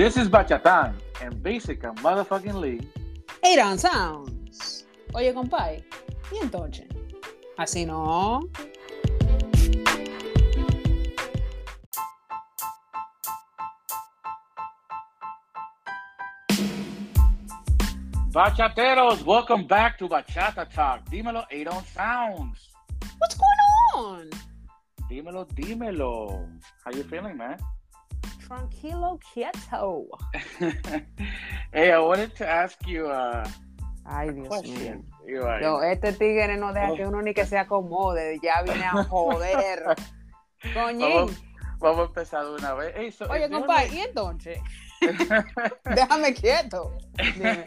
This is Bachatán and Basic and Motherfucking League. Adon Sounds. Oye, compay, ¿y entonces? Así no. Bachateros, welcome back to Bachata Talk. Dímelo, Adon Sounds. What's going on? Dímelo, dímelo. How you feeling, man? Tranquilo quieto. hey, I wanted to ask you uh, Ay, a Dios question. You are- Yo, este tigre no deja Oh. que uno ni que se acomode. Ya vine a joder. Coñín. Vamos, a empezar de una vez. Hey, so Oye, compay, ¿y entonces? Déjame quieto. Dime,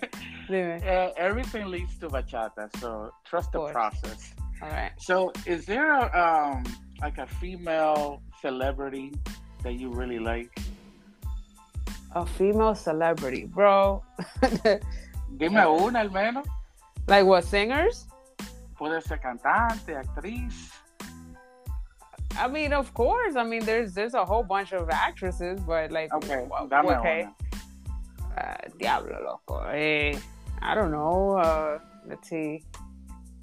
dime. Uh, everything leads to bachata, so trust the process. All right. So, is there a, um like a female celebrity that you really like? A female celebrity, bro. Dime una al menos. like what, singers? Puede ser cantante, actriz. I mean, of course. I mean, there's there's a whole bunch of actresses, but like, Okay, dame okay. una. Uh, diablo, loco. Eh, I don't know. Uh, let's see.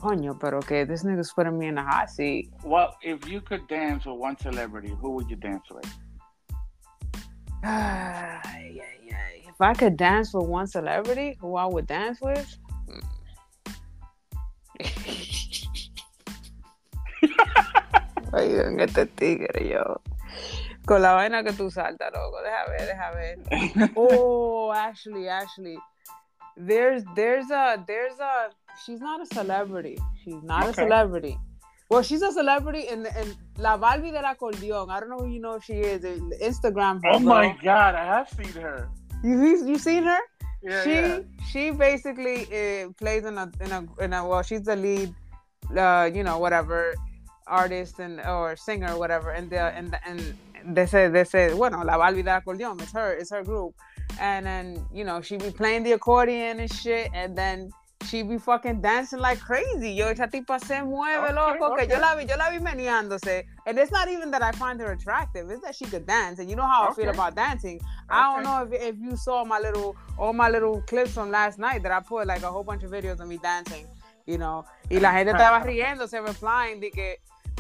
Coño, pero que this nigga's putting me in the hot seat. Well, if you could dance with one celebrity, who would you dance with? Ay, ay, ay. If I could dance with one celebrity, who I would dance with? Hmm. Oigan, este tigre, yo. Con la vaina que tú saltas, loco. Deja ver, deja ver. oh, Ashley, Ashley. There's there's a there's a she's not a celebrity. She's not a celebrity. Well, she's a celebrity in, in La Barbie del Acordeón. I don't know who you know if she is. in Instagram. oh my. God, I have seen her. You you seen her? Yeah, she yeah. she basically uh, plays in a in a in a well she's the lead uh you know whatever artist and or singer or whatever and the and the, and they say they say bueno la Barbie del acordeón it's her it's her group and then you know she be playing the accordion and shit and then she be fucking dancing like crazy yo esa tipa se mueve Okay, loco que yo okay. la vi yo la vi meneándose and it's not even that I find her attractive it's that she could dance and you know how I feel Okay. about dancing I don't Okay. know if, if you saw my little all my little clips from last night that I put like a whole bunch of videos of me dancing, you know. Y la gente estaba riéndose, replying de que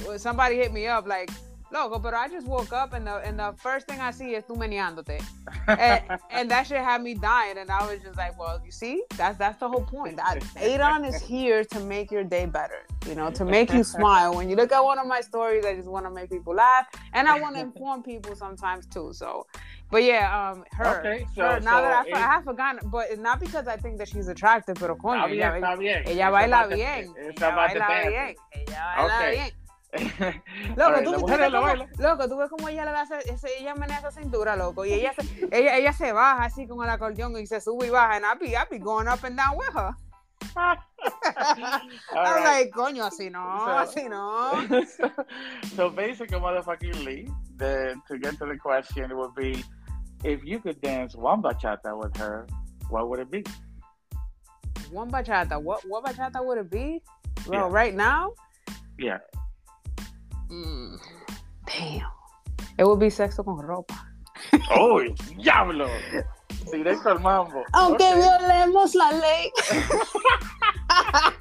well, somebody hit me up like, loco, but I just woke up and the and the first thing I see is tú meneándote. And, and that shit had me dying and I was just like, well, you see, that's that's the whole point. That Adon is here to make your day better, you know, to make you smile. When you look at one of my stories, I just want to make people laugh and I want to inform people sometimes too. So but yeah, um, her. Okay, so- her, now so that I, I have forgotten, but it's not because I think that she's attractive, pero coño, Está bien, ella, está bien. ella baila bien, ella baila bien, ella baila Okay. bien. Loco, tú, la tú baila. loco, tú ves cómo ella le da ese, ella menea esa cintura, loco, y ella se, ella, ella se baja así con el acordeón y se sube y baja, and I be, I be going up and down with her. I'm right. like, coño, así no, So- así no. so, so basically, motherfucking Lee, then to get to the question, it would be if you could dance one bachata with her, what would it be? One bachata, what, what bachata would it be? Yeah. right now? Yeah. Mm, damn. It would be sexo con ropa. Oh, diablo! Directo al mambo. Aunque Okay. violemos la ley.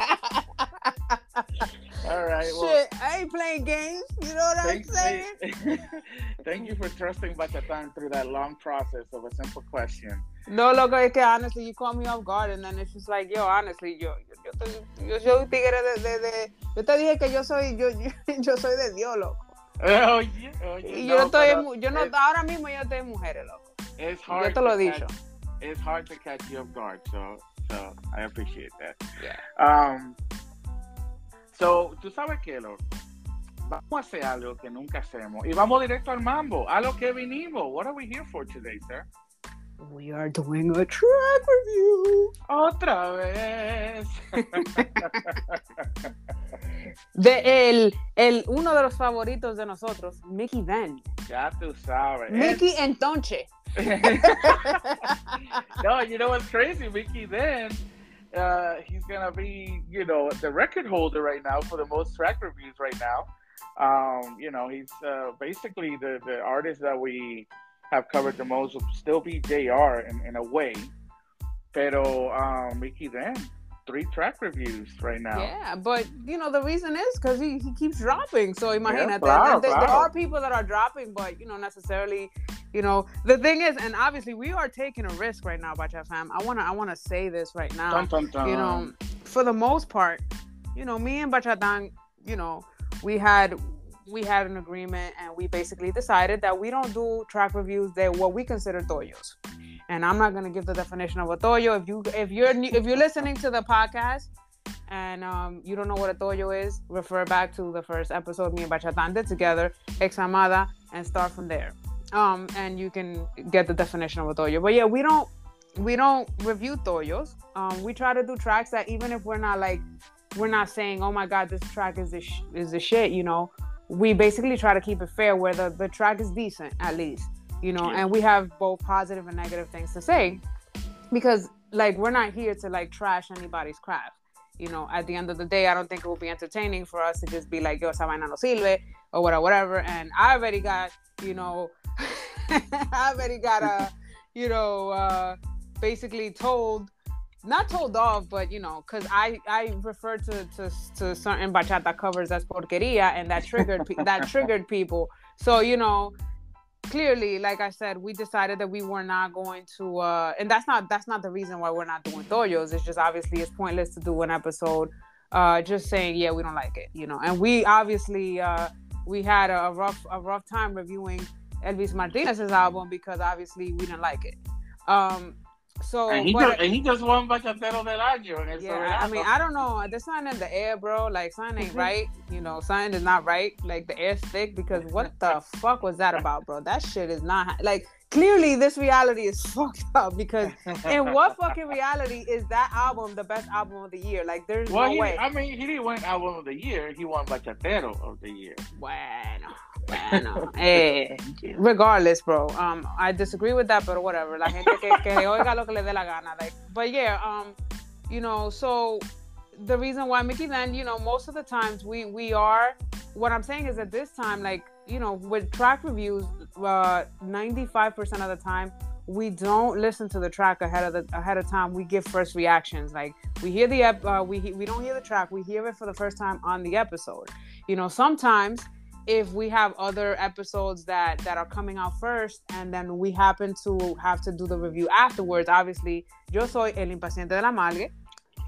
Right. Well, Shit, I ain't playing games. You know what I'm saying? thank- you for trusting Bachatan through that long process of a simple question. No, loco, es que honestly, you caught me off guard, and then it's just like, yo, honestly, yo, yo, yo, yo soy un tigre de, de, de, yo te dije que yo soy, yo, yo, yo soy de Dios, loco. Yeah. Oh, yeah. Y yo no estoy, pero en mu- yo no, it- ahora mismo yo estoy mujeres, loco. it's Yo hard te lo he catch- dicho. it's hard to catch you off guard, so so I appreciate that. Yeah. Um, so, tú sabes qué, loco? Vamos a hacer algo que nunca hacemos y vamos directo al mambo, a lo que vinimos. What are we here for today, sir? We are doing a track review. Otra vez. De el, el, uno de los favoritos de nosotros, Mickey Van. ya tú sabes. Mickey entonces. no, you know what's crazy, Mickey? Then uh, he's gonna be, you know, the record holder right now for the most track reviews right now. Um, you know, he's uh, basically the the artist that we have covered the most will still be JR in, in a way. Pero um, Mickey then three track reviews right now. Yeah, but you know the reason is because he, he keeps dropping. So imagine Yeah, that claro, there, there are people that are dropping, but you know necessarily, you know the thing is, and obviously we are taking a risk right now, Bacha fam. I wanna I wanna say this right now. Dun, dun, dun. you know, for the most part, you know, me and Bachatan, you know, we had we had an agreement and we basically decided that we don't do track reviews that what we consider toyos. And I'm not gonna give the definition of a toyo. If you if you're new, if you're listening to the podcast and um, you don't know what a toyo is, refer back to the first episode me and Bachatan did together, Examada, and start from there. Um, and you can get the definition of a toyo. But yeah, we don't we don't review toyos. Um, we try to do tracks that even if we're not like we're not saying, oh my god, this track is the sh- is the shit, you know. We basically try to keep it fair where the, the track is decent at least, you know, and we have both positive and negative things to say because like we're not here to like trash anybody's craft. You know, at the end of the day, I don't think it will be entertaining for us to just be like, yo, esa vaina no sirve or whatever, whatever. And I already got, you know, I already got a, you know, uh, basically told, not told off, but you know, because I I refer to, to to certain bachata covers as porqueria, and that triggered pe- that triggered people. So you know, clearly, like I said, we decided that we were not going to, uh, and that's not that's not the reason why we're not doing toyos. It's just obviously it's pointless to do an episode, uh, just saying yeah we don't like it, you know. And we obviously uh, we had a, a rough a rough time reviewing Elvis Martinez's album because obviously we didn't like it. Um, so and he, but- just, and he just won Bachatero del Año. En el yeah, I mean, I don't know. There's something in the air, bro. Like something ain't right. You know, something is not right. Like the air thick Because what the fuck was that about, bro? That shit is not like. Clearly, this reality is fucked up. Because in what fucking reality is that album the best album of the year? Like, there's well, no he, way. I mean, he didn't win album of the year. He won Bachatero of the year. Bueno, bueno. Eh, regardless, bro. Um, I disagree with that, but whatever. La gente que, que oiga lo que le dé la gana. Like, but yeah, um, you know, so the reason why Mickey then, you know, most of the times we we are. What I'm saying is at this time, like, you know, with track reviews, uh, 95% of the time we don't listen to the track ahead of the ahead of time. We give first reactions. Like we hear the ep- uh, we we don't hear the track. We hear it for the first time on the episode. You know, sometimes if we have other episodes that that are coming out first and then we happen to have to do the review afterwards obviously yo soy el impaciente de la malgue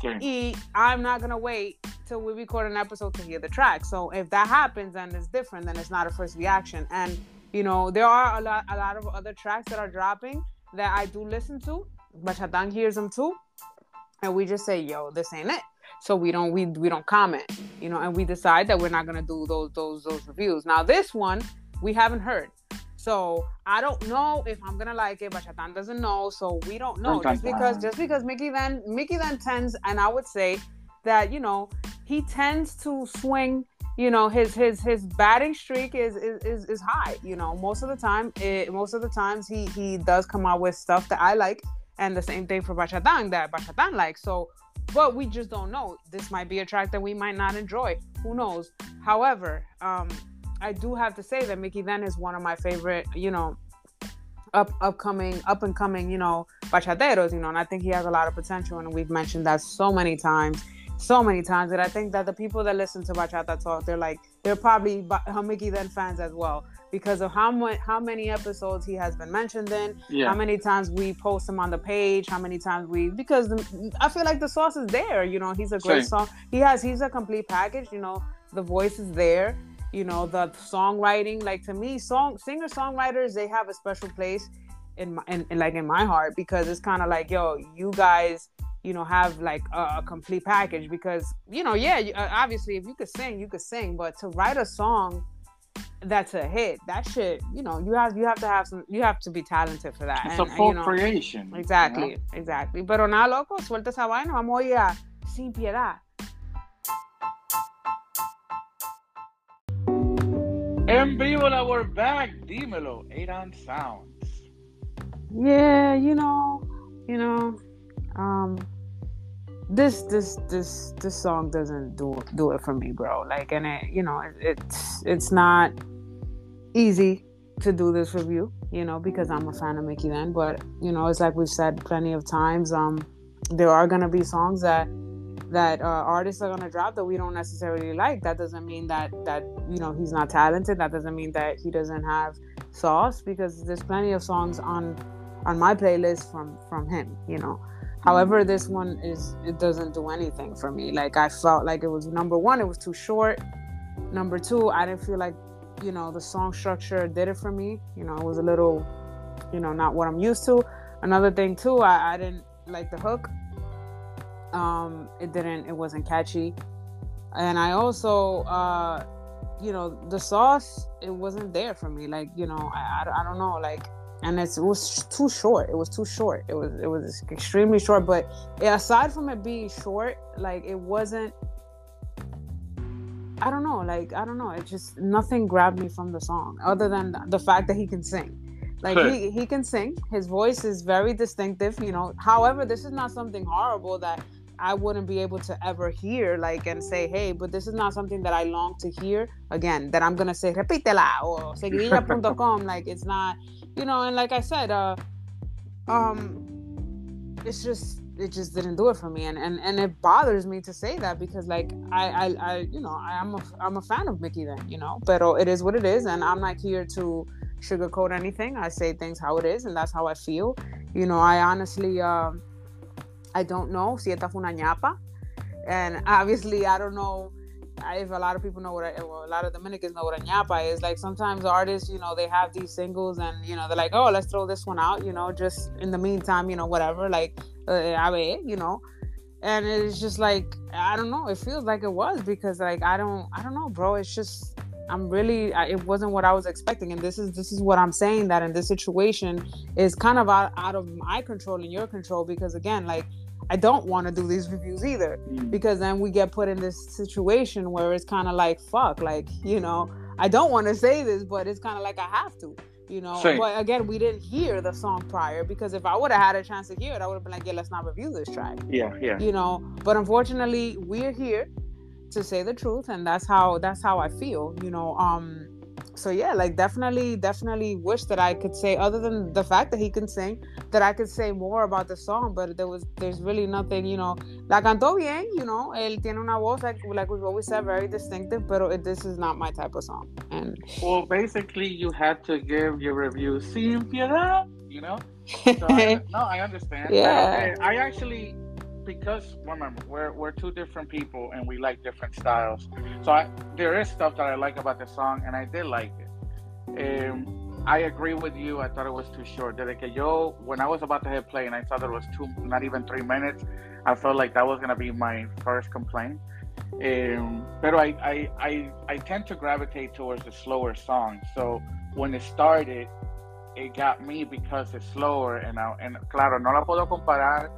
Okay. y i'm not gonna wait till we record an episode to hear the track. So if that happens then it's different then it's not a first reaction. And you know there are a lot a lot of other tracks that are dropping that i do listen to. But bachatan hears them too and we just say yo this ain't it so we don't we we don't comment you know and we decide that we're not going to do those those those reviews. Now this one we haven't heard. So i don't know if i'm gonna like it bachatan doesn't know so we don't know. Just because just because mickey then mickey then tends and i would say that you know he tends to swing you know his his his batting streak is is is, is high you know. Most of the time it, most of the times he he does come out with stuff that i like and the same thing for bachatan that bachatan likes. So but we just don't know. This might be a track that we might not enjoy. Who knows? However um i do have to say that mickey then is one of my favorite you know up upcoming up and coming you know bachateros you know and i think he has a lot of potential and we've mentioned that so many times so many times that i think that the people that listen to bachata talk they're like they're probably Ba- mickey then fans as well because of how much how many episodes he has been mentioned in Yeah. how many times we post him on the page how many times we because the, i feel like the sauce is there you know he's a great Same. song he has he's a complete package you know the voice is there you know the songwriting like to me song singer songwriters they have a special place in my in, in like in my heart because it's kind of like yo you guys you know have like a, a complete package because you know yeah you, uh, obviously if you could sing you could sing but to write a song that's a hit that shit you know you have you have to have some you have to be talented for that It's And, a full you know, creation. you know? exactly exactly pero nada loco suelta esa vaina vamos a sin piedad En vivo, la we're back. Dímelo. Adon Sounds. yeah you know you know um this this this this song doesn't do do it for me bro like and it you know it, it's it's not easy to do this review, you know, because I'm a fan of Mickey then. But you know, it's like we've said plenty of times. Um, there are gonna be songs that that uh, artists are gonna drop that we don't necessarily like. That doesn't mean that that you know he's not talented. That doesn't mean that he doesn't have sauce because there's plenty of songs on on my playlist from from him. You know. However, this one is it doesn't do anything for me. Like I felt like it was number one, it was too short. Number two, I didn't feel like you know the song structure did it for me. You know, it was a little, you know, not what I'm used to. Another thing too, I, I didn't like the hook. Um, it didn't, it wasn't catchy, and I also, uh, you know, the sauce it wasn't there for me. Like you know, I, I, I don't know, like and it was too short. It was too short. It was it was extremely short. But aside from it being short, like it wasn't. I don't know. Like I don't know. It just nothing grabbed me from the song other than the fact that he can sing. Like he he can sing. His voice is very distinctive. You know. However, this is not something horrible that I wouldn't be able to ever hear, like, and say, hey, but this is not something that I long to hear again, that I'm going to say, repítela or seguidilla.com. like, it's not, you know, and like I said, uh, um, it's just, it just didn't do it for me. And, and, and it bothers me to say that because like, I, I, I you know, I, am a, I'm a fan of Mickey then, you know, but it is what it is. And I'm not here to sugarcoat anything. I say things how it is and that's how I feel. You know, I honestly, um, I don't know si esta fue una ñapa. And obviously, I don't know if a lot of people know what well, a lot of Dominicans know what a ñapa is. Like sometimes artists, you know, they have these singles and, you know, they're like, oh, let's throw this one out, you know, just in the meantime, you know, whatever, like, uh, you know. And it's just like, I don't know, it feels like it was because, like, I don't, I don't know, bro. It's just, I'm really it wasn't what I was expecting and this is this is what I'm saying that in this situation is kind of out, out of my control and your control because again like I don't want to do these reviews either mm. because then we get put in this situation where it's kind of like fuck like you know I don't want to say this but it's kind of like I have to you know? Same. but again we didn't hear the song prior because if I would have had a chance to hear it I would have been like yeah let's not review this track. Yeah yeah. You know? But unfortunately we're here to say the truth and that's how that's how i feel you know? Um so yeah like definitely definitely wish that i could say other than the fact that he can sing that i could say more about the song but there was there's really nothing you know. La cantó bien you know él tiene una voz like like we've always said very distinctive but it, this is not my type of song and well basically you had to give your review sin piedad you know? So I, no i understand yeah. I, I actually because remember we're we're two different people and we like different styles. So I, there is stuff that I like about the song, and I did like it. Um, I agree with you. I thought it was too short. Yo, when I was about to hit play and I saw that it was two, not even three minutes, I felt like that was gonna be my first complaint. Um, but I, I, I, I tend to gravitate towards the slower songs. So when it started, it got me because it's slower. And, I, and claro, no la puedo comparar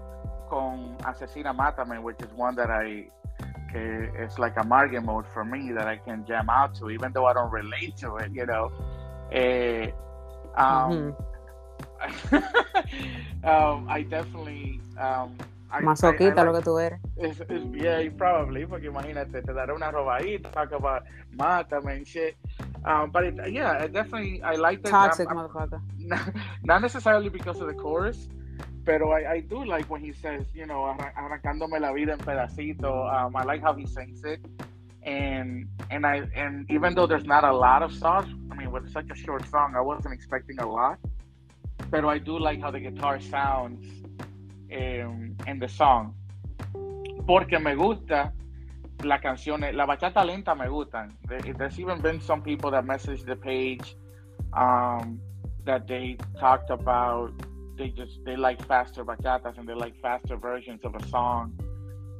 con Asesina Mátame, which is one that I que it's like a margin mode for me that I can jam out to, even though I don't relate to it, you know. Eh, um, mm-hmm. um, I definitely. Um, I, Masoquita I, I lo que tú eres. It's, it's, yeah, probably, porque imagínate, te daré una robadita, talk about mátame and shit. Um, but it, yeah, I definitely, I like that. Toxic motherfucker. Not, not necessarily because of the chorus, pero I, I do like when he says, you know, arrancándome la vida en pedacito. Um, I like how he sings it, and and I and even though there's not a lot of songs, I mean, with such a short song, I wasn't expecting a lot. But I do like how the guitar sounds um, in the song, porque me gusta la canción, la bachata lenta me gustan. There's even been some people that messaged the page um, that they talked about they just they like faster bachatas and they like faster versions of a song.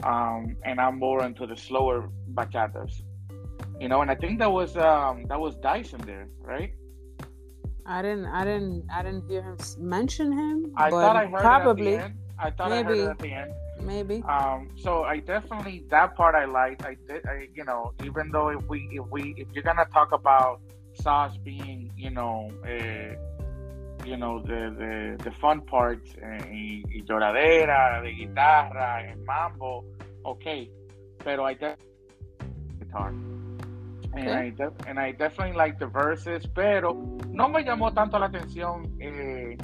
Um, and I'm more into the slower bachatas. You know, and I think that was um, that was Dyson there, right? I didn't I didn't I didn't hear him mention him. I thought I heard probably. It at the end. I thought maybe, I heard it at the end. Maybe. Um, so I definitely that part I liked. I did. I, you know, even though if we if we if you're gonna talk about Sauce being you know. Uh, you know, the, the, the fun parts, y, y lloradera, de guitarra, en mambo, okay. Pero I guitar. And, I de- and I definitely like the verses, pero no me llamó tanto la atención eh,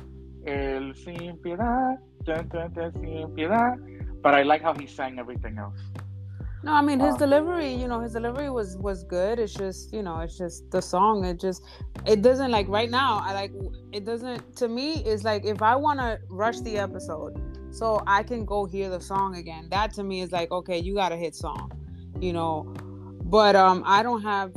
el sin piedad, sin piedad, but I like how he sang everything else. No, I mean his um, delivery, you know, his delivery was was good. It's just, you know, it's just the song. It just, it doesn't like right now. I like it doesn't. To me, it's like if I want to rush the episode, so I can go hear the song again. That to me is like, okay, you got a hit song, you know. But um, I don't have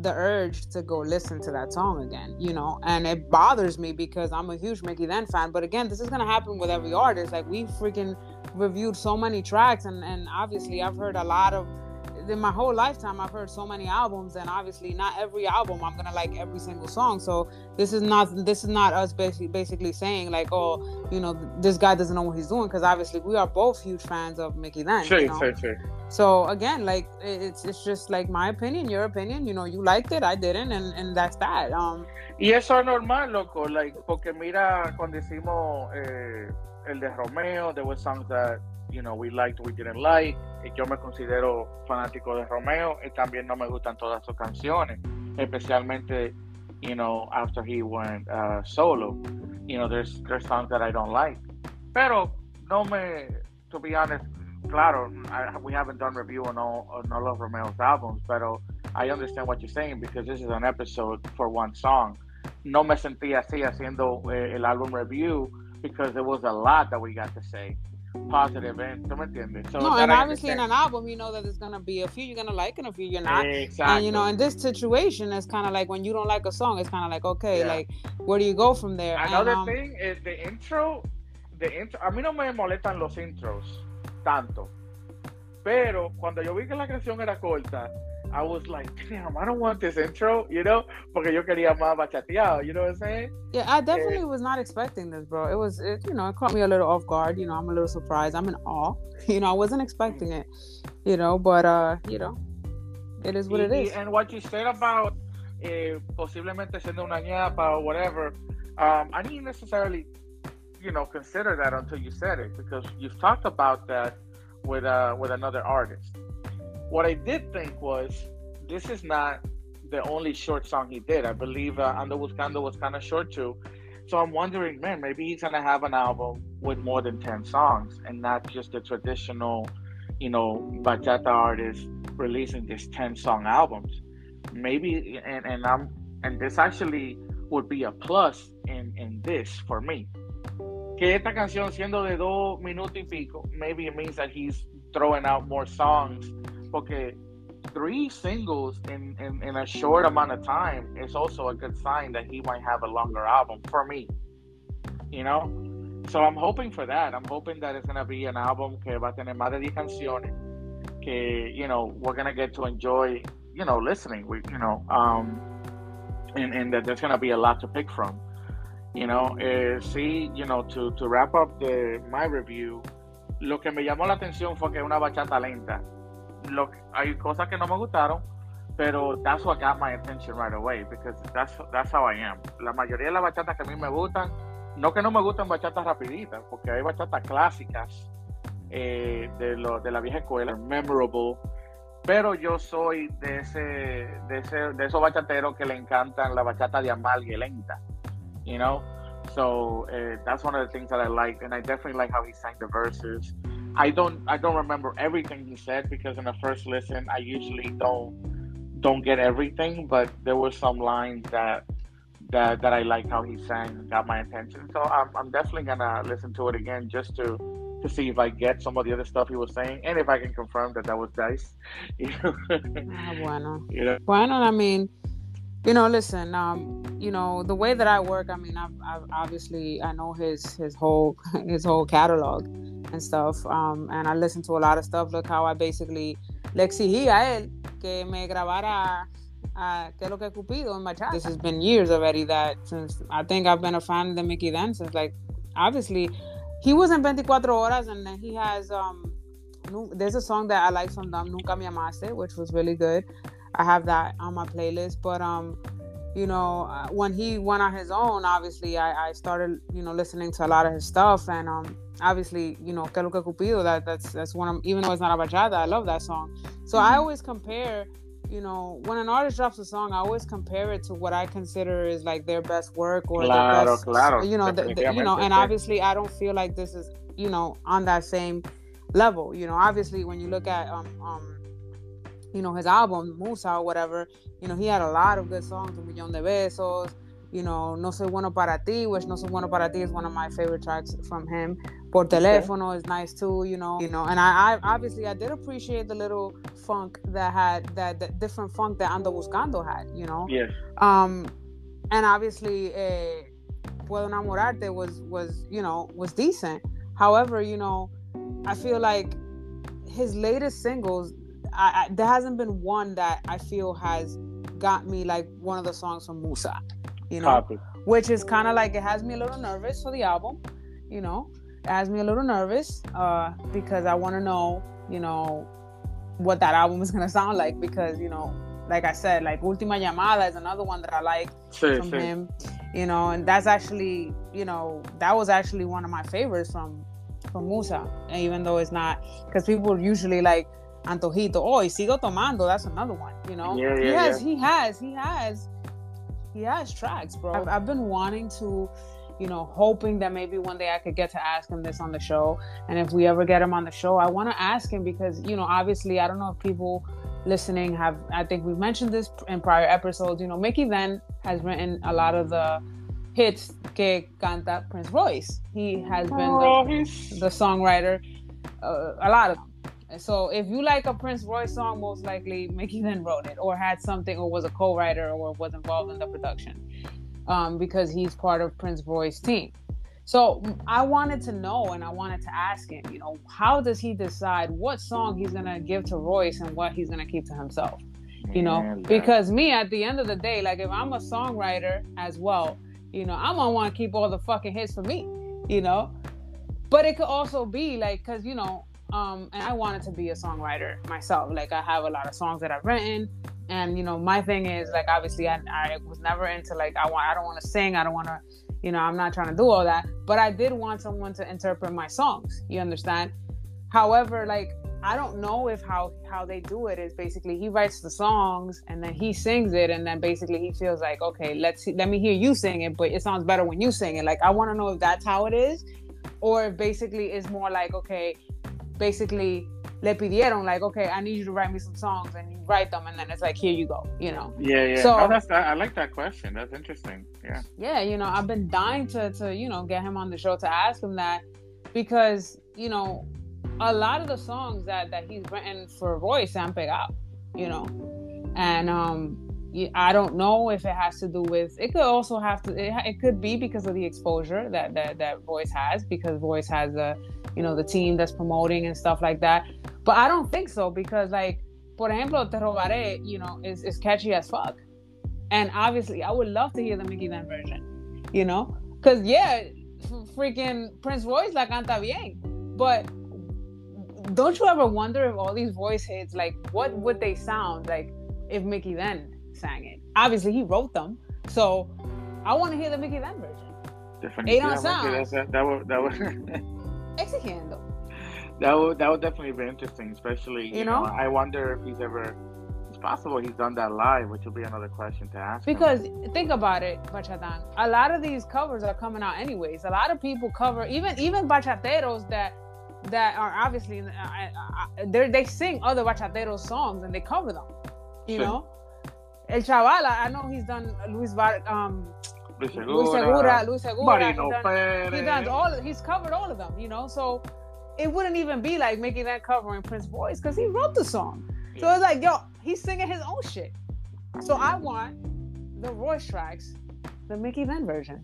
the urge to go listen to that song again, you know, and it bothers me because I'm a huge Mickey Then fan. But again, this is gonna happen with every artist. Like we freaking reviewed so many tracks, and and obviously I've heard a lot of. In my whole lifetime, I've heard so many albums, and obviously not every album I'm gonna like every single song. So this is not this is not us basically basically saying like, oh, you know, this guy doesn't know what he's doing, because obviously we are both huge fans of Mickey Then. Sure, you know? sure, sure. So again, like it's it's just like my opinion, your opinion. You know, you liked it, I didn't, and and that's that. Um. Y eso es normal, loco. Like porque mira cuando hicimos eh, el de Romeo, there were songs that you know we liked, we didn't like. Yo me considero fanático de Romeo y también no me gustan todas sus canciones, especialmente you know after he went uh, solo. You know, there's there's songs that I don't like. Pero no me, to be honest, claro, I, we haven't done review on all on all of Romeo's albums, but I understand what you're saying because this is an episode for one song. No me sentí así haciendo eh, el álbum review because there was a lot that we got to say. Positive and ¿tú me entiendes? So no, and obviously in an album, you know that there's gonna be a few you're gonna like and a few you're not. Exactly. And you know, in this situation, it's kind of like when you don't like a song, it's kind of like okay, yeah. like where do you go from there? Another and, um, thing is the intro. The intro. A mí no me molestan los intros tanto. Pero cuando yo vi que la canción era corta, I was like, damn, I don't want this intro, you know, porque yo quería más bachateado, you know what I'm saying? Yeah, I definitely was not expecting this, bro. It was, it, you know, it caught me a little off guard. You know, I'm a little surprised. I'm in awe. You know, I wasn't expecting it, you know, but, uh, you know, it is what y, it is. And what you said about eh, posiblemente siendo una ñapa or whatever, um, I didn't necessarily you know consider that until you said it because you've talked about that with uh with another artist. What I did think was this is not the only short song he did. I believe uh, Ando Buscando was kind of short too. So I'm wondering, man, maybe he's gonna have an album with more than ten songs and not just the traditional, you know, bachata artist releasing these ten song albums. Maybe and and I'm and this actually would be a plus in in this for me que esta canción siendo de dos minutos y pico, maybe it means that he's throwing out more songs. Porque three singles in, in, in a short amount of time is also a good sign that he might have a longer album for me. You know? So I'm hoping for that. I'm hoping that it's going to be an album que va a tener más de 10 canciones. Que, you know, we're going to get to enjoy, you know, listening. We, you know, um, and, and that there's going to be a lot to pick from. You know, eh, you know, to, to wrap up the, my review, lo que me llamó la atención fue que es una bachata lenta. Lo, hay cosas que no me gustaron, pero that's what got my attention right away, because that's, that's how I am. La mayoría de las bachatas que a mí me gustan, no que no me gustan bachatas rapiditas, porque hay bachatas clásicas eh, de, lo, de la vieja escuela, memorable, pero yo soy de ese, de ese, de esos bachateros que le encantan la bachata de amalgue lenta you know. So uh, that's one of the things that I like, and I definitely like how he sang the verses. I don't I don't remember everything he said because in the first listen I usually don't don't get everything, but there were some lines that that that I like how he sang got my attention. So I'm I'm definitely gonna listen to it again just to to see if I get some of the other stuff he was saying and if I can confirm that that was Dice. You know? ah, bueno. You know? Bueno, I mean, you know listen um you know the way that i work i mean I've, I've, obviously i know his his whole his whole catalog and stuff um and i listen to a lot of stuff look how i basically le a él que me grabara uh, que lo que Cupido. This has been years already that since I think I've been a fan of the Mickey then since like obviously he was in 24 horas and he has um there's a song that I like from them Nunca Me Amaste which was really good I have that on my playlist. But um, you know, uh, when he went on his own, obviously I, I started you know listening to a lot of his stuff, and um, obviously you know Que que Cupido that that's that's one of even though it's not a bachata, I love that song. So I mm-hmm. always compare you know, when an artist drops a song, I always compare it to what I consider is like their best work or Claro, their best, claro, you know, the, the- you know, and obviously I don't feel like this is, you know, on that same level. You know, obviously when you look at um um, you know, his album Musa or whatever, you know, he had a lot of good songs, Un Millón de Besos. You know, No Soy Bueno Para Ti, which No Soy Bueno Para Ti is one of my favorite tracks from him. Por Teléfono is nice too, you know. You know, and I, I obviously I did appreciate the little funk that had that, that different funk that Ando Buscando had, you know. Yes. Um, and obviously, eh, Puedo Enamorarte was was you know was decent. However, you know, I feel like his latest singles, I, I, there hasn't been one that I feel has got me like one of the songs from Musa, you know, Copy. which is kind of like it has me a little nervous for the album, you know, it has me a little nervous uh, because I want to know, you know, what that album is gonna sound like because you know, like I said, like Última Llamada is another one that I like from him, you know, and that's actually, you know, that was actually one of my favorites from from Musa, even though it's not because people usually like Antojito, oh, y sigo tomando, that's another one, you know. Yeah, he yeah, has, he has, he has, he has tracks, bro. I've, I've been wanting to, you know, hoping that maybe one day I could get to ask him this on the show, and if we ever get him on the show, I want to ask him because, you know, obviously, I don't know if people listening have I think we've mentioned this in prior episodes. You know, Mickey Then has written a lot of the hits que canta Prince Royce. He has been the, the songwriter, uh, a lot of them. And so if you like a Prince Royce song, most likely Mickey Then wrote it or had something or was a co-writer or was involved in the production um, because he's part of Prince Royce's team. So I wanted to know and I wanted to ask him, you know, how does he decide what song he's gonna give to Royce and what he's gonna keep to himself? You know, Man, because me at the end of the day, like if I'm a songwriter as well, you know, I'm gonna want to keep all the fucking hits for me, you know. But it could also be like, cause you know, um, and I wanted to be a songwriter myself. Like I have a lot of songs that I've written, and you know, my thing is like obviously I, I was never into like I want I don't want to sing, I don't want to, you know, I'm not trying to do all that. But I did want someone to interpret my songs. You understand? However, like I don't know if how how they do it is basically he writes the songs and then he sings it and then basically he feels like okay let's see, let me hear you sing it but it sounds better when you sing it like I want to know if that's how it is or if basically it's more like okay basically le pidieron like okay I need you to write me some songs and you write them and then it's like here you go you know Yeah, yeah. So- no, that's. I like that question. That's interesting. Yeah. yeah, you know, I've been dying to to you know get him on the show to ask him that because you know a lot of the songs that that he's written for Royce han pegado, you know, and um. I don't know if it has to do with. It could also have to. It, it could be because of the exposure that that that Royce has, because Royce has a, you know, the team that's promoting and stuff like that. But I don't think so because, like, por ejemplo, Te Robaré, you know, is is catchy as fuck. And obviously, I would love to hear the Mickey Then version, you know? Because, yeah, freaking Prince Royce la canta bien. But don't you ever wonder if all these Royce hits, like, what would they sound like if Mickey Then sang it? Obviously, he wrote them. So I want to hear the Mickey Then version. Definitely. on Yeah, sounds. that, that would that would Exigiendo. that would that would definitely be interesting. Especially you, You know? know? I wonder if he's ever. It's possible he's done that live, which will be another question to ask. him. Because think about it, Bachatan. A lot of these covers are coming out anyways. A lot of people cover even even bachateros that that are obviously uh, uh, they they sing other bachateros songs and they cover them. You Sure. know, El Chaval. I I know he's done Luis Var, um Luis Luis Segura, Luis Segura. Marino he Perez. he done all. He's covered all of them. You know, so it wouldn't even be like making that cover covering Prince Royce because he wrote the song. So it's like, yo, he's singing his own shit. So I want the Royce tracks, the Mickey Then version.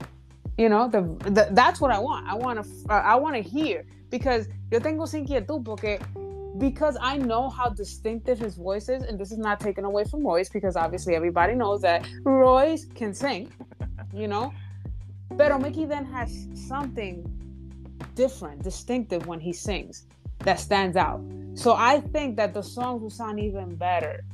You know, the, the that's what I want. I want to uh, I want to hear because yo tengo esa inquietud porque because I know how distinctive his voice is, and this is not taken away from Royce because obviously everybody knows that Royce can sing, you know. Pero Mickey then has something different, distinctive when he sings that stands out. So I think that the songs will sound even better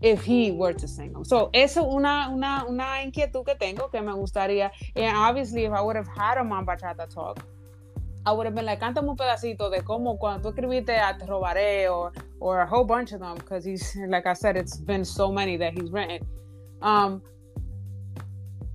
if he were to sing them. So eso una una una inquietud que tengo que me gustaría. And obviously, if I would have had him on Bachata Talk, I would have been like, cántame un pedacito de cómo cuando tú escribiste a Te Robaré or, or a whole bunch of them, because he's, like I said, it's been so many that he's written. Um,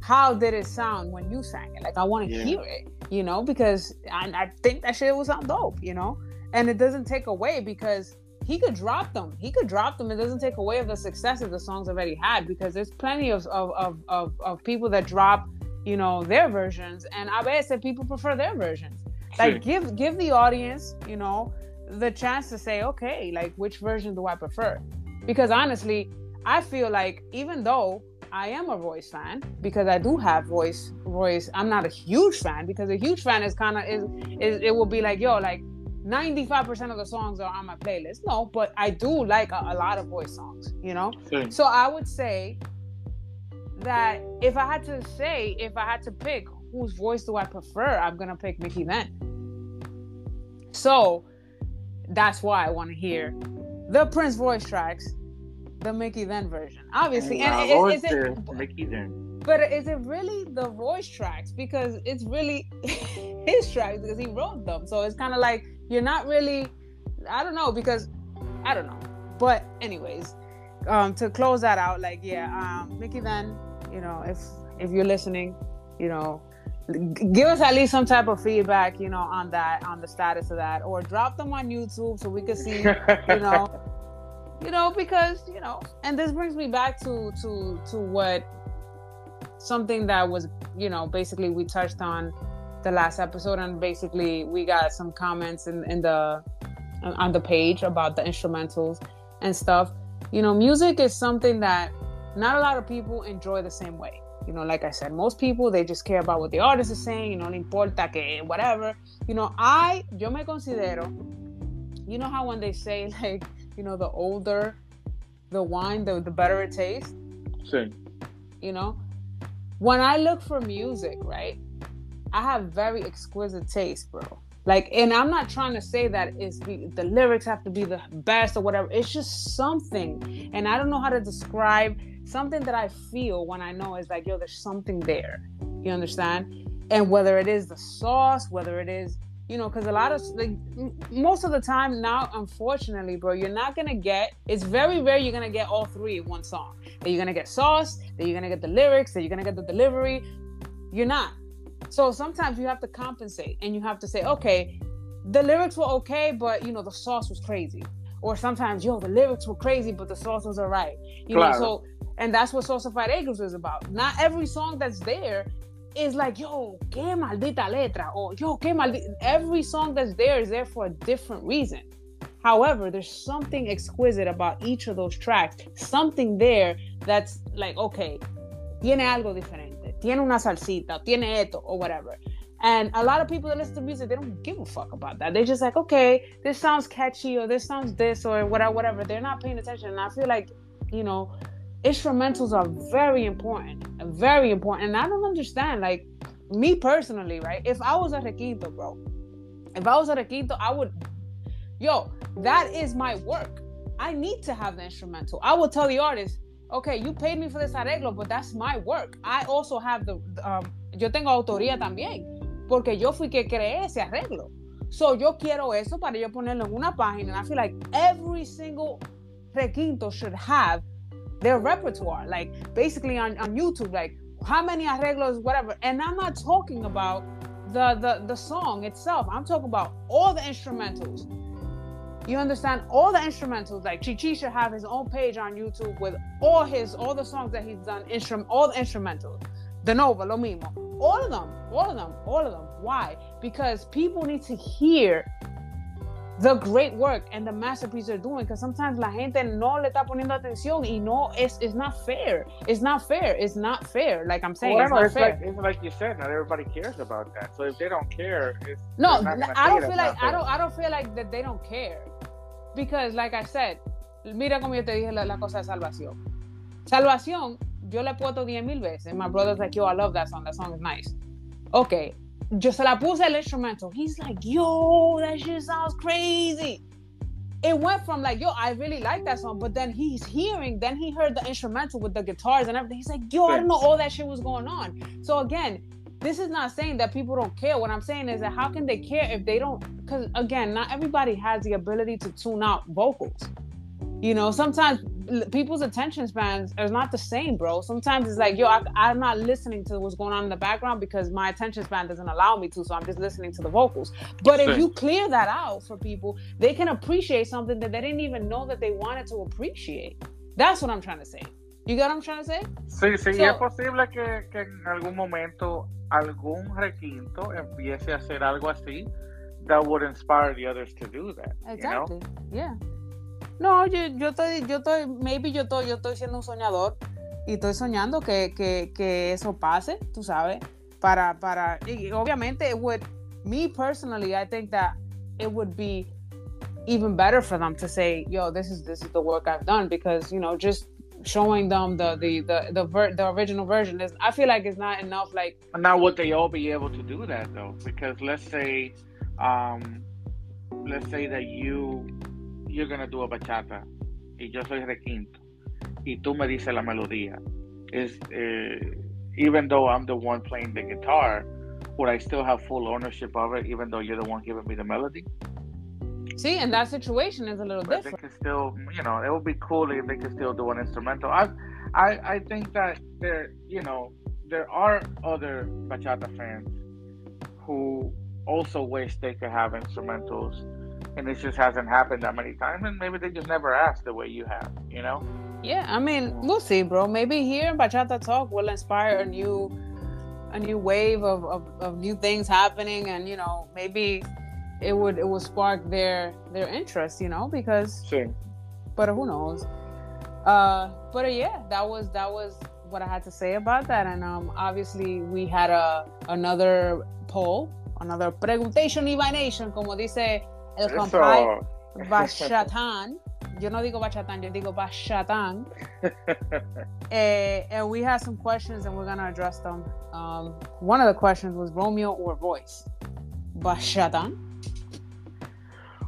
how did it sound when you sang it? Like, I want to yeah. hear it, you know, because I, I think that shit was sound dope, you know? And it doesn't take away because he could drop them. He could drop them. It doesn't take away of the success of the songs already had because there's plenty of of, of, of, of people that drop, you know, their versions. And I bet that people prefer their versions. Like give give the audience, you know, the chance to say, okay, like which version do I prefer? Because honestly, I feel like even though I am a Royce fan because I do have voice Royce. I'm not a huge fan because a huge fan is kind of is, is it will be like yo like 95% of the songs are on my playlist. No, but I do like a, a lot of Royce songs, you know? Same. So I would say that if I had to say, if I had to pick whose voice do I prefer, I'm to pick Mickey then. So that's why I want to hear the Prince Royce tracks, the Mickey then version. Obviously. And, and is, is it, Mickey then. But is it really the voice tracks? Because it's really his tracks because he wrote them. So it's kind of like you're not really I don't know because I don't know. But anyways, um to close that out, like yeah, um Mickey then, you know, if if you're listening, you know, give us at least some type of feedback, you know, on that, on the status of that, or drop them on YouTube so we can see, you know, you know, because you know, and this brings me back to to to what something that was, you know, basically we touched on the last episode, and basically we got some comments in, in the on the page about the instrumentals and stuff. You know, music is something that not a lot of people enjoy the same way. You know, like I said, most people they just care about what the artist is saying. You know, no importa que whatever. You know, I yo me considero. You know how when they say like, you know, the older the wine, the the better it tastes. Sí. You know, when I look for music, right? I have very exquisite taste, bro. Like, and I'm not trying to say that it's the, the lyrics have to be the best or whatever. It's just something, and I don't know how to describe something that I feel when I know is like, yo, there's something there. You understand? And whether it is the sauce, whether it is, you know, because a lot of like most of the time now, unfortunately, bro, you're not gonna get. It's very rare you're gonna get all three in one song. That you're gonna get sauce, that you're gonna get the lyrics, that you're gonna get the delivery. You're not so sometimes you have to compensate and you have to say, okay, the lyrics were okay, but you know, the sauce was crazy. Or sometimes, yo, the lyrics were crazy, but the sauce was alright. You claro. know, so and that's what Salsified Acres is about. Not every song that's there is like, yo, qué maldita letra, or yo, qué maldita. Every song that's there is there for a different reason. However, there's something exquisite about each of those tracks. Something there that's like, okay, tiene algo diferente tiene una salsita, tiene esto, or whatever. And a lot of people that listen to music, they don't give a fuck about that. They're just like, okay, this sounds catchy, or this sounds this, or whatever, whatever. They're not paying attention. And I feel like, you know, instrumentals are very important, very important. And I don't understand, like, me personally, right? If I was a requinto, bro, if I was a requinto, I would, yo, that is my work. I need to have the instrumental. I will tell the artist, okay, you paid me for this arreglo, but that's my work. I also have the, um, yo tengo autoría también, porque yo fui que creé ese arreglo. So yo quiero eso para yo ponerlo en una página. And I feel like every single requinto should have their repertoire, like basically on, on YouTube, like how many arreglos, whatever. And I'm not talking about the, the the song itself. I'm talking about all the instrumentals you understand all the instrumentals. Like Chichi should have his own page on YouTube with all his all the songs that he's done, instrument all the instrumentals. De Nova, lo mismo. All of them, all of them, all of them. Why? Because people need to hear the great work and the masterpiece they're doing. Because sometimes la gente no le está poniendo atención y no, it's, it's not fair. It's not fair. It's not fair. Like I'm saying, well, it's, it's like it's like you said. Not everybody cares about that. So if they don't care, no, I don't feel like I don't I don't feel like that they don't care. Because, like I said, mira como yo te dije la, la cosa de salvación. Salvación, yo le he puesto 10 mil veces. My brother's like, yo, I love that song. That song is nice. Okay. Yo se la puse el instrumental. He's like, yo, that shit sounds crazy. It went from like, yo, I really like that song, but then he's hearing, then he heard the instrumental with the guitars and everything. He's like, yo, I don't know all that shit was going on. So again, this is not saying that people don't care. What I'm saying is that how can they care if they don't? Because again, not everybody has the ability to tune out vocals. You know, sometimes people's attention spans are not the same, bro. Sometimes it's like, yo, I, am not listening to what's going on in the background because my attention span doesn't allow me to. So I'm just listening to the vocals. But if you clear that out for people, they can appreciate something that they didn't even know that they wanted to appreciate. That's what I'm trying to say. You got what I'm trying to say? Sí, sí, so, y es posible que, que en algún momento algún requinto empiece a hacer algo así that would inspire the others to do that. Exactly. You know? Yeah. No, yo, yo estoy, yo estoy, maybe yo estoy, yo estoy siendo un soñador y estoy soñando que, que, que eso pase, tú sabes, para, para, y obviamente it would, me personally, I think that it would be even better for them to say, yo, this is, this is the work I've done because, you know, just showing them the the the the, ver- the original version is i feel like it's not enough like now would they all be able to do that though because let's say um let's say that you you're gonna do a bachata y yo soy requinto y tú me dices la melodía. Is uh, even though I'm the one playing the guitar would I still have full ownership of it even though you're the one giving me the melody? See and that situation is a little but different. they can still you know it would be cool if they could still do an instrumental. I I I think that there you know there are other bachata fans who also wish they could have instrumentals and it just hasn't happened that many times and maybe they just never asked the way you have you know? Yeah i mean we'll see bro. Maybe here in bachata talk will inspire a new a new wave of, of, of new things happening and you know maybe it would it would spark their their interest you know because sure. but who knows? Uh but uh, yeah that was that was what i had to say about that and um obviously we had a another poll another preguntation nation como dice el compadre Bachatán. Yo no digo Bachatán, yo digo Bachatán. eh, and we had some questions and we're going to address them. Um, one of the questions was Romeo or Royce? Bachatán.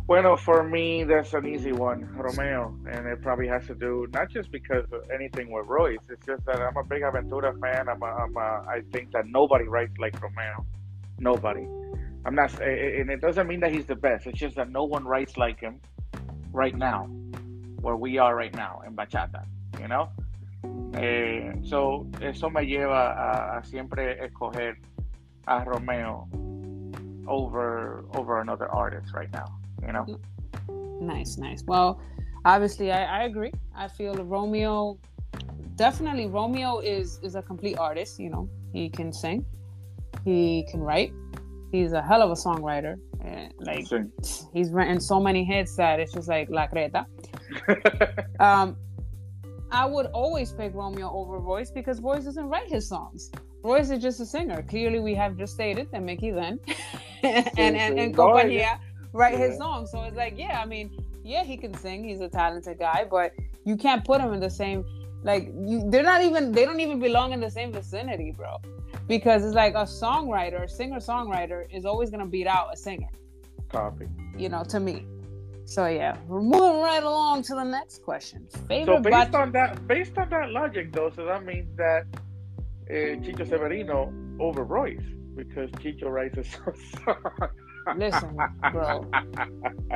Well, for me, that's an easy one, Romeo, and it probably has to do not just because of anything with Royce. It's just that I'm a big Aventura fan. I'm a, I'm a, I think that nobody writes like Romeo, nobody. I'm not, and it doesn't mean that he's the best. It's just that no one writes like him right now, where we are right now in bachata, you know. Eh, so eso me lleva a, a, siempre escoger a Romeo over over another artist right now, you know. Nice, nice. Well, obviously, I, I agree. I feel Romeo, definitely Romeo is is a complete artist. You know, he can sing, he can write, he's a hell of a songwriter. And like he's written so many hits that it's just like La Creta. um, I would always pick Romeo over Royce because Royce doesn't write his songs. Royce is just a singer. Clearly, we have just stated that Mickey Then and, and, and Compañía write yeah. his songs. So it's like, yeah, I mean, yeah, he can sing. He's a talented guy, but you can't put him in the same like you, they're not even they don't even belong in the same vicinity, bro because it's like a songwriter, singer songwriter is always gonna beat out a singer. Copy. You know, to me. So yeah, we're moving right along to the next question. Favorite so based on that, based on that logic, though, so that means that uh, Chicho Severino over Royce because Chicho writes a song. Listen, bro.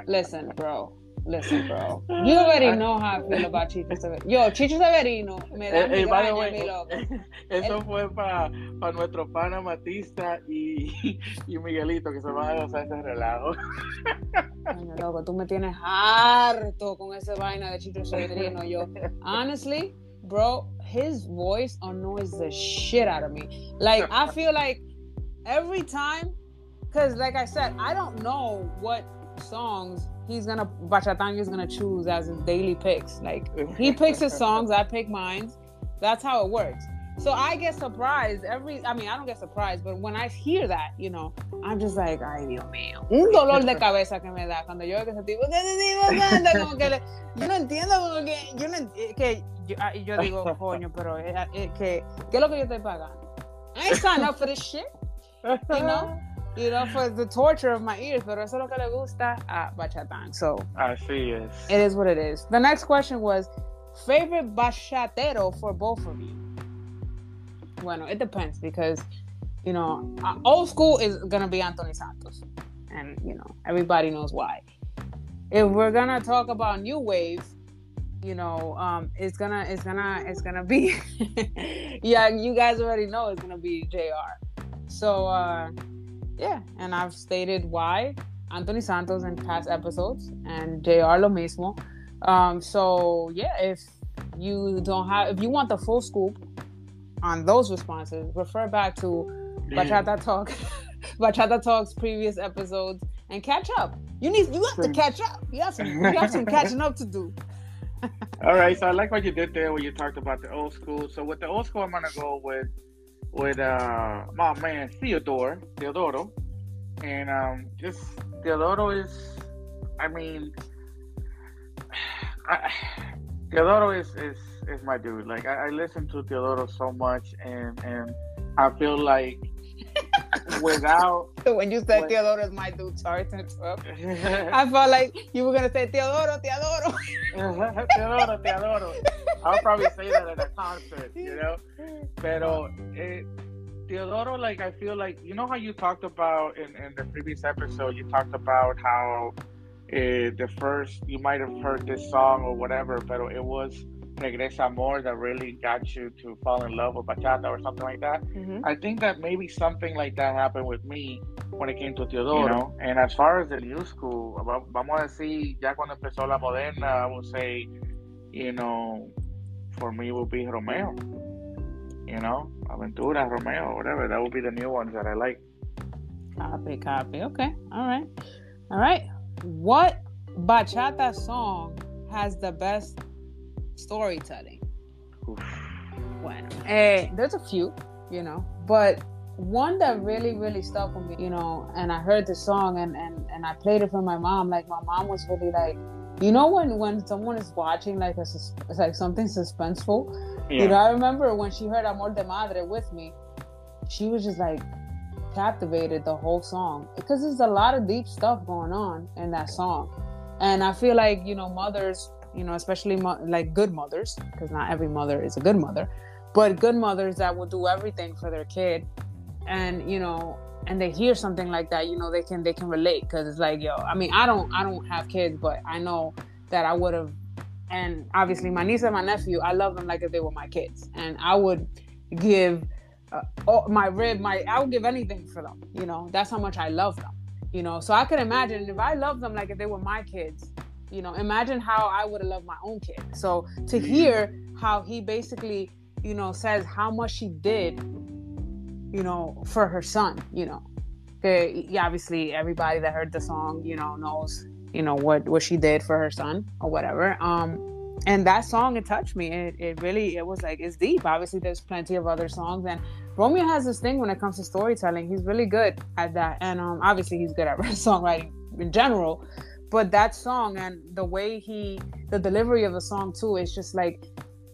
Listen, bro. Listen, bro. You already know how I feel about Chicho Severino. Yo, Chicho Severino me da eh, eh, way, mi loco. Eso El... fue para pa nuestro pana Matista y, y Miguelito que se van a gozar ese relajo. Coño, loco, tú me tienes harto con esa vaina de Chicho Severino. Yo, honestly, bro, his voice annoys the shit out of me. Like, I feel like every time, because like I said, I don't know what songs he's gonna Bachatanga is gonna choose as his daily picks. Like he picks his songs, I pick mine. That's how it works. So I get surprised every. I mean, I don't get surprised, but when I hear that, you know, I'm just like, ay Dios mío, un dolor de cabeza que me da cuando yo veo que ese tipo, como que le, yo no entiendo porque yo no que yo, ah, yo digo, coño, pero eh, eh, que qué es lo que yo estoy pagando. I signed up for this shit, you know you know, for the torture of my ears, pero eso es lo que le gusta a Bachatán. So, así es. It is what it is. The next question was favorite bachatero for both of you. Bueno, it depends because you know, uh, old school is gonna be Anthony Santos, and you know everybody knows why. If we're gonna talk about new wave, you know, um, it's gonna it's gonna it's gonna be yeah, you guys already know it's gonna be Jr. So uh, yeah, and I've stated why Anthony Santos in past episodes and Jr. lo mismo. Um, so yeah, if you don't have if you want the full scoop on those responses, refer back to Bachata Talk, Bachata Talk's previous episodes, and catch up. You need you have to catch up. You have some you have some catching up to do. All right, so I like what you did there when you talked about the old school. So with the old school, I'm gonna go with with uh my man Theodore Teodoro, and um just Teodoro is, I mean, I, Teodoro is is is my dude. Like I, I listen to Teodoro so much, and and I feel like without when you said Teodoro is my dude, sorry to interrupt. I felt like you were gonna say Teodoro, Teodoro. Teodoro, Teodoro. I'll probably say that at a concert, you know. Pero it, Teodoro, like I feel like you know how you talked about in, in the previous episode, you talked about how uh, the first you might have heard this song or whatever, but it was Regresa Amor that really got you to fall in love with bachata or something like that. Mm-hmm. I think that maybe something like that happened with me when it came to Teodoro. You know? And as far as the new school, vamos a decir, ya cuando empezó la moderna, I would say, you know, for me would be Romeo. You know, Aventura, Romeo, whatever. That would be the new ones that I like. Copy, copy. Okay. All right. All right. What bachata song has the best storytelling. Bueno, eh, there's a few, you know, but one that really, really stuck with me, you know, and I heard the song and, and, and I played it for my mom. Like my mom was really like, you know, when, when someone is watching like a, it's like something suspenseful, yeah. you know, I remember when she heard Amor de Madre with me, she was just like captivated the whole song because there's a lot of deep stuff going on in that song. And I feel like, you know, mothers you know, especially mo- like good mothers, because not every mother is a good mother, but good mothers that will do everything for their kid, and you know, and they hear something like that, you know, they can they can relate because it's like, yo, I mean, I don't I don't have kids, but I know that I would have, and obviously my niece and my nephew, I love them like if they were my kids, and I would give uh, all, my rib, my I would give anything for them, you know, that's how much I love them, you know, so I can imagine if I love them like if they were my kids you know imagine how i would have loved my own kid. So to hear how he basically you know says how much she did you know for her son you know. Yeah, obviously everybody that heard the song you know knows you know what what she did for her son or whatever. Um and that song it touched me. It, it really it was like it's deep. Obviously there's plenty of other songs and romeo has this thing when it comes to storytelling. He's really good at that and um obviously he's good at songwriting in general but that song and the way he the delivery of the song too is just like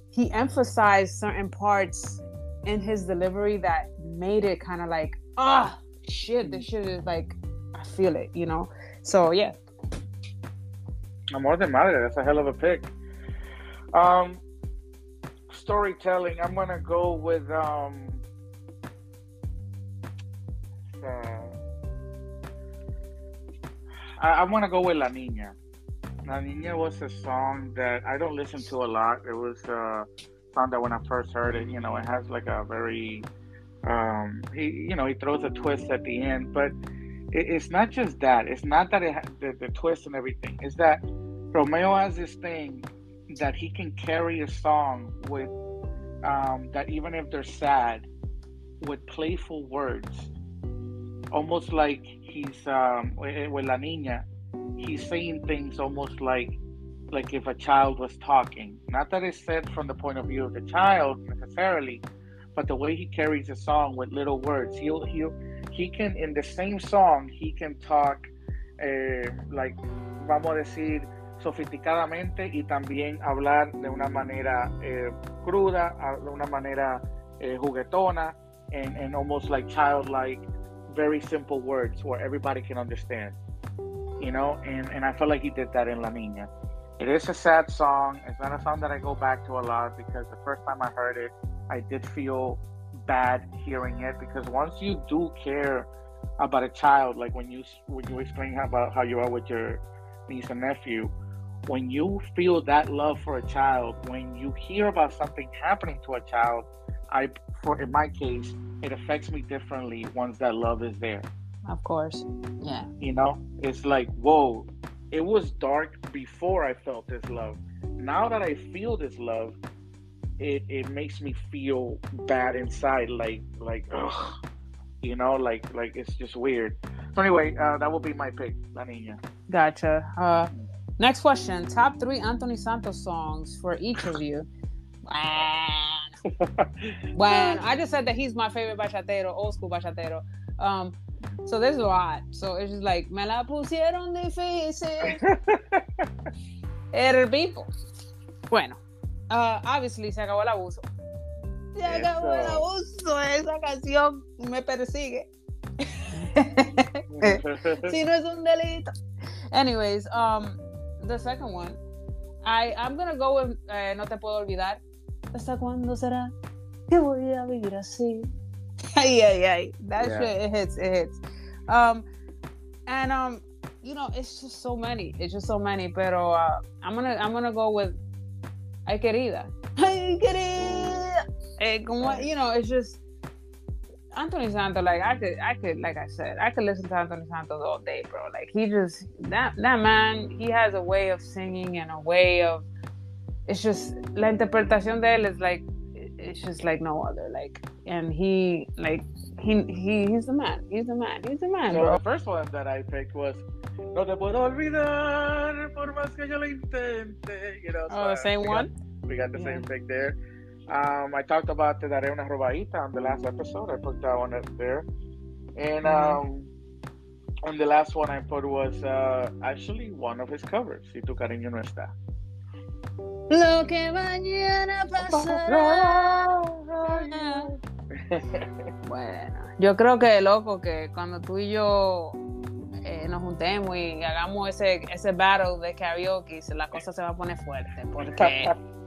he emphasized certain parts in his delivery that made it kind of like ah oh, shit this shit is like i feel it you know so yeah Amor de Madre, that's a hell of a pick. Um, storytelling, I'm gonna go with um, uh, I, I want to go with La Niña. La Niña was a song that I don't listen to a lot. It was a song that when I first heard it, you know, it has like a very, um, he, you know, he throws a twist at the end, but it, it's not just that. It's not that it ha- the, the twist and everything. It's that Romeo has this thing that he can carry a song with, um, that even if they're sad, with playful words, almost like he's um with La Niña, he's saying things almost like like if a child was talking. Not that it's said from the point of view of the child necessarily, but the way he carries a song with little words. He'll he'll he can in the same song he can talk eh, like vamos a decir sofisticadamente y también hablar de una manera eh, cruda, de una manera eh, juguetona, and, and almost like childlike very simple words where everybody can understand. You know, and, and I felt like he did that in La Nina. It is a sad song. It's not a song that I go back to a lot because the first time I heard it, I did feel bad hearing it because once you do care about a child, like when you when you explain about how you are with your niece and nephew, when you feel that love for a child, when you hear about something happening to a child, I for in my case, it affects me differently once that love is there. Of course. Yeah. You know, it's like, whoa, it was dark before I felt this love. Now that I feel this love, it, it makes me feel bad inside, like like ugh, you know, like like it's just weird. So anyway, uh, that will be my pick, La Niña. Gotcha. Uh, next question: Top three Anthony Santos songs for each of you. when I just said that he's my favorite bachatero, old school bachatero. Um, so there's a lot. So it's just like me la pusieron difícil. El people. Bueno, uh, obviously se acabó el abuso. Se acabó el abuso. Esa canción me persigue. si no es un delito. Anyways, um, the second one, I I'm gonna go with uh, No te puedo olvidar. ¿Hasta cuándo será que voy a vivir así? ay, ay, ay. That yeah. shit, it hits, it hits. Um, and um, you know, it's just so many. It's just so many. Pero uh, I'm gonna, I'm gonna go with Ay querida. Ay querida. Eh, como, you know, it's just Anthony Santos, like I could, I could, like I said, I could listen to Anthony Santos all day, bro. Like he just that that man, he has a way of singing and a way of. It's just la interpretación de él is like, it's just like no other. Like, and he, like, he, he, he's the man. He's the man. He's the man. So bro. the first one that I picked was No te puedo olvidar por más que yo lo intente. You know, so oh, the same we one. Got, we got the yeah. same pick there. Um, I talked about Te Daré una Robadita on the last episode. I put that one up there. And mm-hmm. um, and the last one I put was uh, actually one of his covers, Si tu cariño no está. Lo que mañana pasará. bueno, yo creo que loco que cuando tú y yo eh, nos juntemos y hagamos ese, ese battle de karaoke, la cosa se va a poner fuerte porque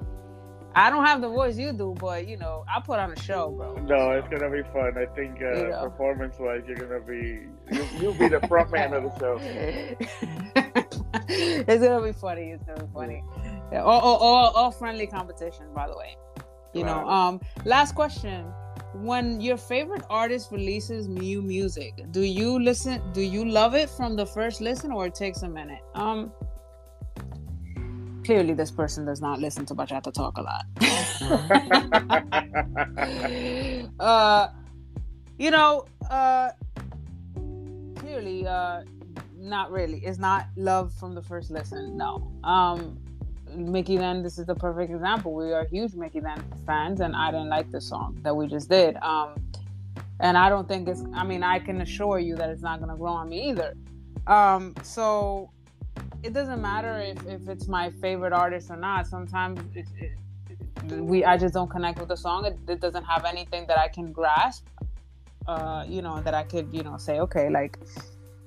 I don't have the voice you do, but you know, I put on a show, bro. No, it's gonna be fun. I think uh, you know. performance-wise, you're gonna be you, you'll be the front man of the show. it's gonna be funny. It's gonna be funny. Yeah, all, all, all, all friendly competition, by the way. You know. Um. Last question: When your favorite artist releases new music, do you listen? Do you love it from the first listen, or it takes a minute? Um clearly this person does not listen to bachata talk a lot. uh, you know, uh, clearly, uh, not really. It's not love from the first listen. No. Um, Mickey Then, this is the perfect example. We are huge Mickey Then fans, and I didn't like the song that we just did. Um, and I don't think it's. I mean, I can assure you that it's not going to grow on me either. Um, so it doesn't matter if, if it's my favorite artist or not. Sometimes it, we I just don't connect with the song. It, it doesn't have anything that I can grasp. Uh, you know that I could you know say okay like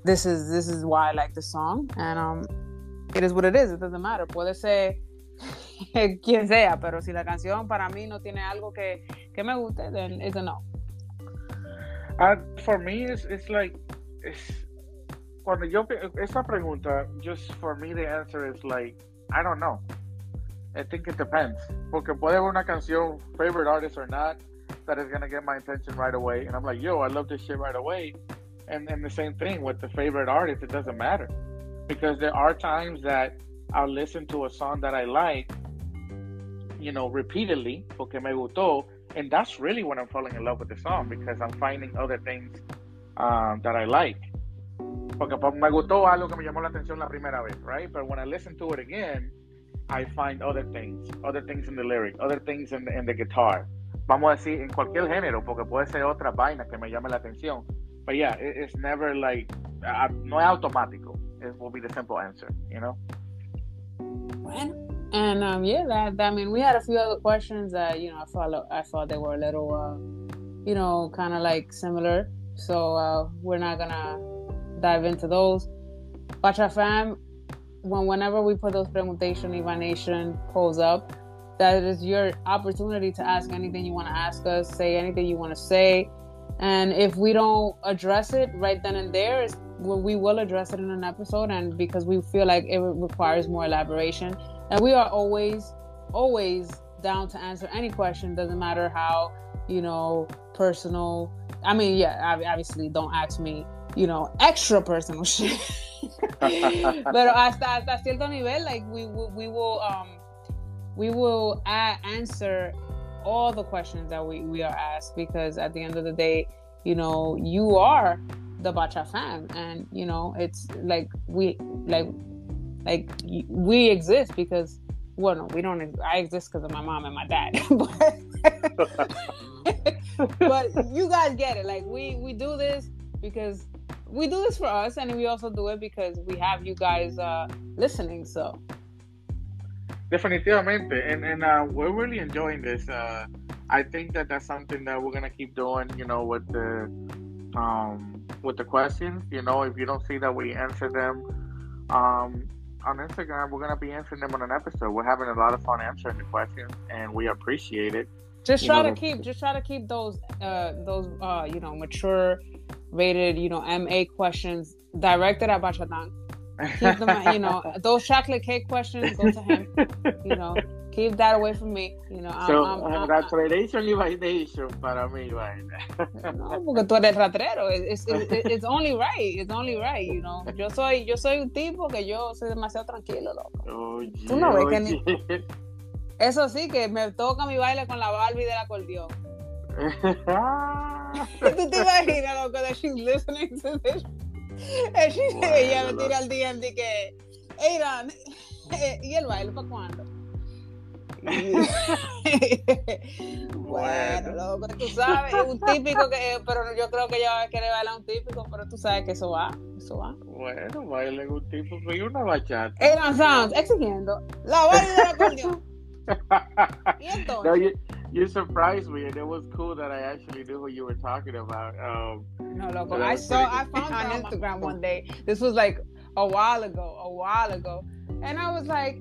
this is this is why I like the song and um it is what it is. It doesn't matter. Puede ser quien sea, pero si la canción para mí no tiene algo que, que me guste, then it's a no. Uh, for me, it's, it's like it's cuando yo esa pregunta, just for me the answer is like I don't know. I think it depends. Porque puede haber una canción, favorite artist or not, that is gonna get my attention right away, and I'm like, yo, I love this shit right away. And and the same thing with the favorite artist, it doesn't matter, because there are times that I'll listen to a song that I like, you know, repeatedly, porque me gustó, and that's really when I'm falling in love with the song because I'm finding other things um, that I like. Porque me gustó algo que me llamó la atención la primera vez, right? But when I listen to it again, I find other things, other things in the lyric, other things in the, in the guitar. Vamos a decir, en cualquier género, porque puede ser otra vaina que me llame la atención. But yeah, it, it's never like, uh, no es automático. It will be the simple answer, you know? Bueno, and um, yeah, that, I mean, we had a few other questions that, you know, I thought, I thought they were a little, uh, you know, kind of like similar. So uh, we're not gonna dive into those. Bacha fam, when whenever we put those preguntation Eva Nation polls up, that is your opportunity to ask anything you want to ask us, say anything you want to say. And if we don't address it right then and there, we will address it in an episode. And because we feel like it requires more elaboration, and we are always, always down to answer any question. Doesn't matter how, you know, personal. I mean, yeah, obviously, don't ask me, you know, extra personal shit. Pero hasta hasta cierto nivel, like we we will um we will answer all the questions that we, we are asked because at the end of the day, you know, you are the Bacha fam, and you know, it's like we like like we exist because well, no, we don't. I exist because of my mom and my dad, but, but you guys get it. Like we we do this because we do this for us, and we also do it because we have you guys uh, listening. So Definitivamente, and and uh, we're really enjoying this. Uh, I think that that's something that we're gonna keep doing. You know, with the um, with the questions. You know, if you don't see that we answer them um, on Instagram, we're gonna be answering them on an episode. We're having a lot of fun answering the questions, and we appreciate it. Just try know, to keep, just try to keep those, uh, those, uh, you know, mature, rated, you know, MA questions directed at Bachatán keep them, you know, those chocolate cake questions go to him. You know, keep that away from me. You know, so, I'm, I'm, congratulations y validation para mí, No, porque tú eres ratrero. It's, it's, it's, only right. It's only right, you know. Yo soy, yo soy un tipo que yo soy demasiado tranquilo, loco. Oye, tú no ves que ni... Eso sí, que me toca mi baile con la Barbie del acordeón. ¿Tú te imaginas, loco, that she's listening to this? ella me tira al DM de que, Eiran, ¿y el baile para cuándo? bueno, loco, tú sabes, un típico que, pero yo creo que ella va a querer bailar un típico, pero tú sabes que eso va, eso va. Bueno, baile un típico y una bachata. Adon Sounds, exigiendo la baile del acordeón. y entonces. No, you, you surprised me, and it was cool that I actually knew who you were talking about. Um, no, loco, I saw, I found on Instagram one day. This was like a while ago, a while ago, and I was like,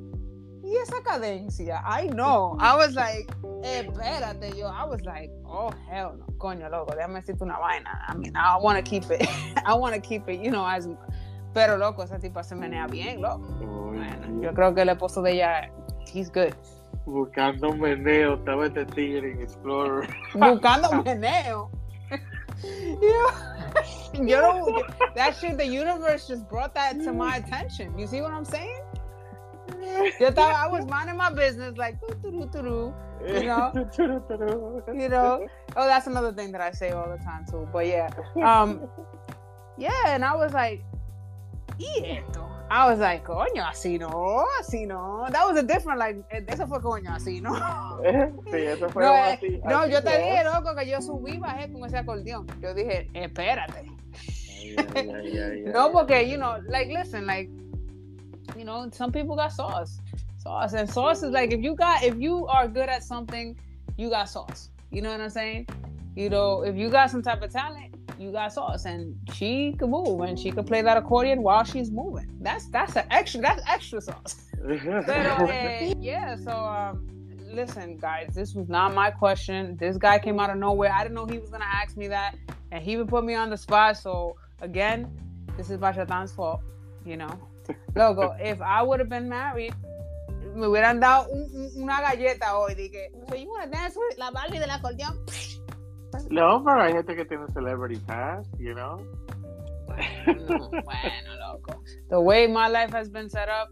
y esa cadencia, I know. I was like, espérate, yo. I was like, oh hell no, coño, loco, déjame decirte una vaina. I mean, I want to keep it, I want to keep it, you know, as. Pero loco, esa tipa se menea bien, loco. Oh, bueno, yo creo que el esposo de ella, he's good. Buscando meneo, estaba este tigre en Explorer. Buscando meneo. yeah. you know, that shit, the universe just brought that to my attention. You see what I'm saying? Yo thought I was minding my business, like, you know, you know. Oh, that's another thing that I say all the time too. But yeah, um, yeah, and I was like, yeah. I was like, coño, así no, así no. That was a different, like, eso fue coño, así no. sí, eso fue no, así. Eh, no, yo te dije, loco, que yo subí, bajé con ese acordeón. Yo dije, espérate. no, porque, you know, like, listen, like, you know, some people got sauce. Sauce. And sauce is like, if you got, if you are good at something, you got sauce. You know what I'm saying? You know, if you got some type of talent, you got sauce and she could move and she could play that accordion while she's moving that's that's an extra that's extra sauce but, uh, yeah so um, listen guys this was not my question this guy came out of nowhere i didn't know he was gonna ask me that and he would put me on the spot so again this is Bachatan's fault you know logo if i would have been married me hubieran dado un, una galleta hoy dije so you want to dance with la Barbie del acordeón No, pero hay gente que tiene celebrity pass, you know. Bueno, bueno, loco. The way my life has been set up,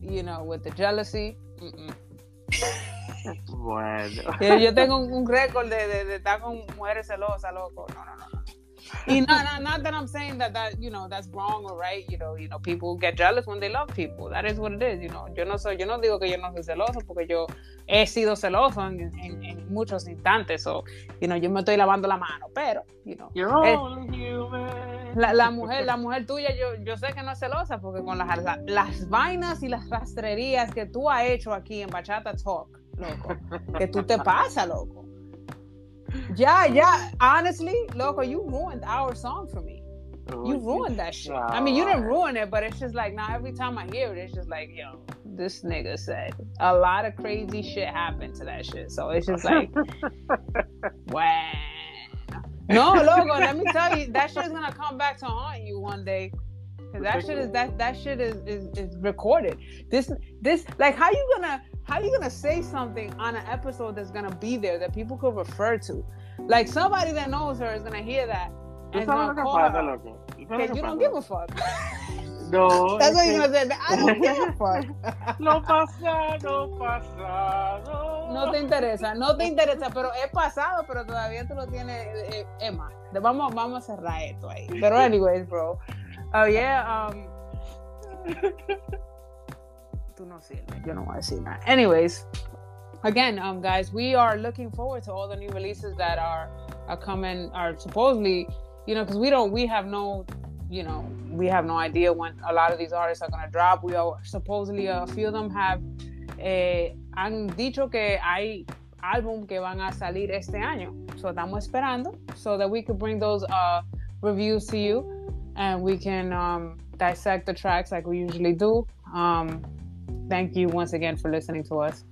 you know, with the jealousy. Bueno. Yo tengo un, récord de, de, de, estar con mujeres celosas, loco. No, no, no, no. Y not, not, that I'm saying that that you know that's wrong or right. You know, you know, people get jealous when they love people. That is what it is. You know, yo no soy, yo no digo que yo no soy celoso porque yo he sido celoso en, en, en muchos instantes. O, you know, yo me estoy lavando la mano, pero, you know, la, la, mujer, la mujer tuya, yo, yo sé que no es celosa porque con las, la, las vainas y las rastrerías que tú has hecho aquí en Bachata Talk, loco, que tú te pasas, loco. Ya, yeah. honestly, loco, you ruined our song for me. Oh, you ruined that shit. I mean, you didn't ruin it, but it's just like now every time I hear it, it's just like, yo, this nigga said a lot of crazy shit happened to that shit. So it's just like, wow. No, logo. let me tell you, that shit is gonna come back to haunt you one day. Cause that shit is that that shit is, is is recorded. This this like how you gonna how are you gonna say something on an episode that's gonna be there that people could refer to? Like somebody that knows her is gonna hear that and gonna call her. Okay, you don't give a fuck. No. That's what you're gonna say. I don't give a fuck. no pasa, no pasa, no. No te interesa, no te interesa, pero es pasado, pero todavía tú lo tienes. Eh, Emma, vamos, vamos a cerrar esto ahí. Pero anyways, bro. Oh yeah, um. Tú no sirves, yo no voy a decir nada. Anyways, again, um, guys, we are looking forward to all the new releases that are are coming, are supposedly, you know, because we don't, we have no, you know, we have no idea when a lot of these artists are gonna drop. We are supposedly a few of them have, eh, han dicho que hay álbum que van a salir este año. So estamos esperando so that we could bring those uh, reviews to you and we can um, dissect the tracks like we usually do. Um, thank you once again for listening to us.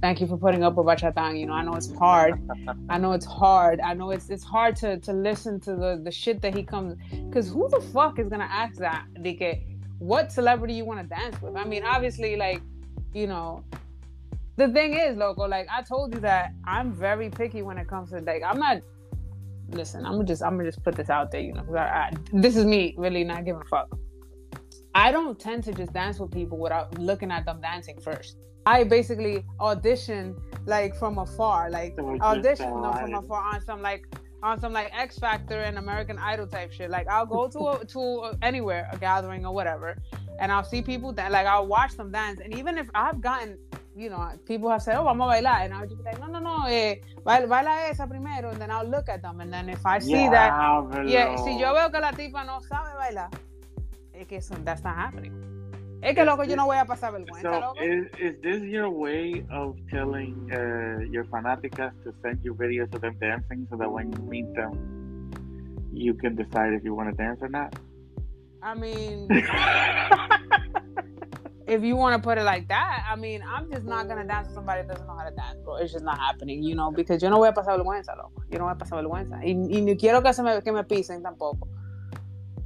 Thank you for putting up with Bachatán. You know, I know it's hard. I know it's hard. I know it's it's hard to to listen to the the shit that he comes. Because who the fuck is gonna ask that? Like, what celebrity you want to dance with? I mean, obviously, like, you know, the thing is, loco. Like I told you that I'm very picky when it comes to like I'm not. Listen, I'm gonna just I'm gonna just put this out there. You know, I, I, this is me really not giving a fuck. I don't tend to just dance with people without looking at them dancing first. I basically audition like from afar, like audition them from afar on some like on some like X Factor and American Idol type shit. Like I'll go to a, to anywhere, a gathering or whatever, and I'll see people that like I'll watch them dance. And even if I've gotten, you know, people have said, "Oh, vamos a bailar," and I'll just be like, "No, no, no, eh, baila, baila esa primero," and then I'll look at them, and then if I see yeah, that, yeah, si yo veo que la tipa no sabe bailar, es que eso, that's not happening. Es que loco, yo no voy a pasar vergüenza, so loco. Is, is this your way of telling uh, your fanaticas to send you videos of them dancing so that when you meet them, you can decide if you want to dance or not? I mean, if you want to put it like that, I mean, I'm just not gonna dance with somebody that doesn't know how to dance, bro. It's just not happening, you know, because yo no voy a pasar vergüenza, loco. Yo no voy a pasar vergüenza. Y, y ni quiero que, se me, que me pisen tampoco.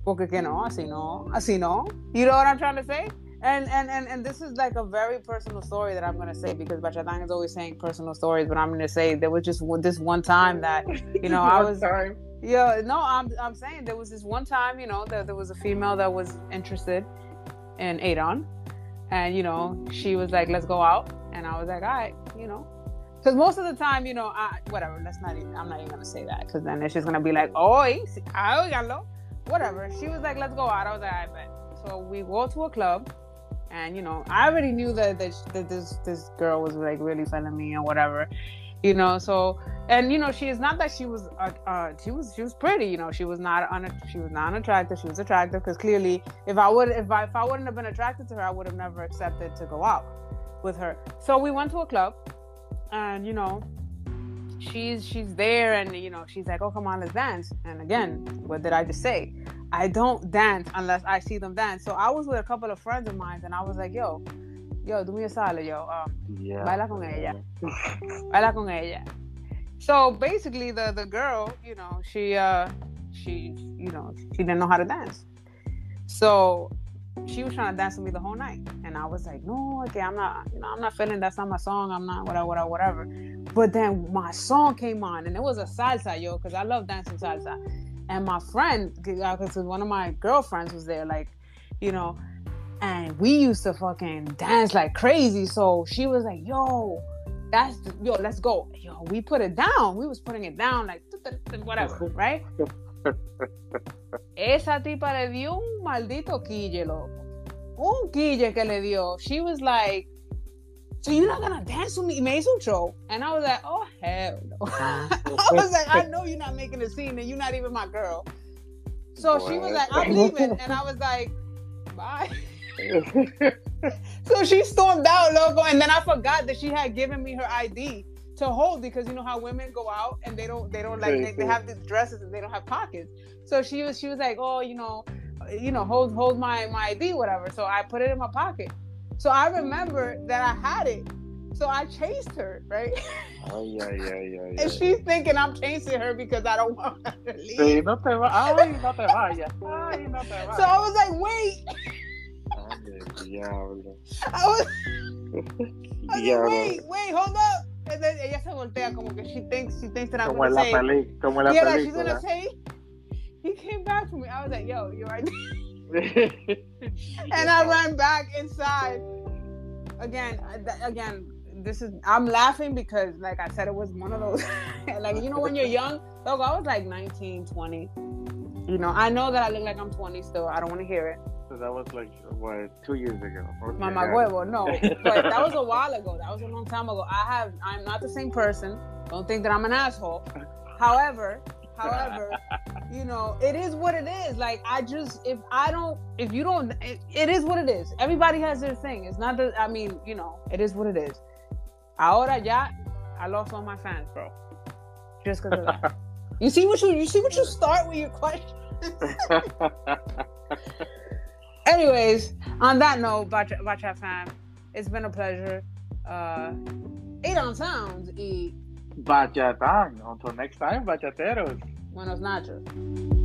Porque que no, así no, así no. You know what I'm trying to say? And and and, and this is like a very personal story that I'm gonna say because Bachatán is always saying personal stories, but I'm gonna say there was just this one time that you know I was time. yeah no I'm I'm saying there was this one time you know that there was a female that was interested in Adon, and you know she was like let's go out, and I was like all right you know. Because most of the time, you know, I, whatever. Let's not. Even, I'm not even gonna say that because then it's just gonna be like, oh, ah, oígalo whatever. She was like, let's go out. I was like, I bet. So we go to a club, and you know, I already knew that that, that this this girl was like really feeling me or whatever, you know. So and you know, she is not that she was uh, uh she was she was pretty, you know. She was not un- she was not unattractive. She was attractive because clearly, if I would if I if I wouldn't have been attracted to her, I would have never accepted to go out with her. So we went to a club, and you know, she's she's there and you know she's like oh come on let's dance. And again what did i just say? I don't dance unless i see them dance. So i was with a couple of friends of mine and i was like yo yo do me a solid yo um Yeah. baila con ella baila con ella. So basically the the girl you know she uh she you know she didn't know how to dance. So she was trying to dance with me the whole night. And i was like no okay i'm not you know i'm not feeling that's not my song. I'm not whatever whatever whatever. But then my song came on and it was a salsa yo because i love dancing salsa. And my friend because uh, one of my girlfriends was there like you know and we used to fucking dance like crazy. So she was like yo that's the, yo let's go. Yo we put it down. We was putting it down like whatever right esa tipa le dio un maldito quille, loco. Un quille que le dio. She was like, so you're not gonna dance with me? Y me hizo un show. And I was like, oh, hell no. I was like, I know you're not making a scene and you're not even my girl. So she was like, I'm leaving. And I was like, bye. so she stormed out, loco. And then I forgot that she had given me her ID to hold because you know how women go out and they don't they don't like they, they have these dresses and they don't have pockets. So she was she was like, oh, you know, you know, hold hold my my ID, whatever. So I put it in my pocket. So I remember that I had it. So I chased her, right? Oh yeah, yeah, yeah, yeah. And she's thinking I'm chasing her because I don't want her to leave. Sí, no te va. Ay, no te vayas. Ay, no te vayas. So I was like, wait. I was, I was like, wait, wait, hold up. Ella se voltea como que she thinks she thinks that I'm Como en gonna la say peli, como en la yeah, like she's gonna say he came back for me. I was like, yo, you're right. and I ran back inside. Again, again, this is I'm laughing because like I said, it was one of those like you know when you're young, look, I was like 19, 20. You know, I know that I look like I'm 20 still. I don't want to hear it. So that was like what two years ago. Okay, Mama huevo, no. But that was a while ago. That was a long time ago. I have I'm not the same person. Don't think that I'm an asshole. However, however, you know, it is what it is. Like I just if I don't if you don't it, it is what it is. Everybody has their thing. It's not that I mean, you know, it is what it is. Ahora ya I lost all my fans, bro. Just because of that. You see what you you see what you start with your question. Anyways, on that note, Bacha fam, it's been a pleasure. Uh, Adon Sounds y Bachatán. Until next time, bachateros. buenos nachos.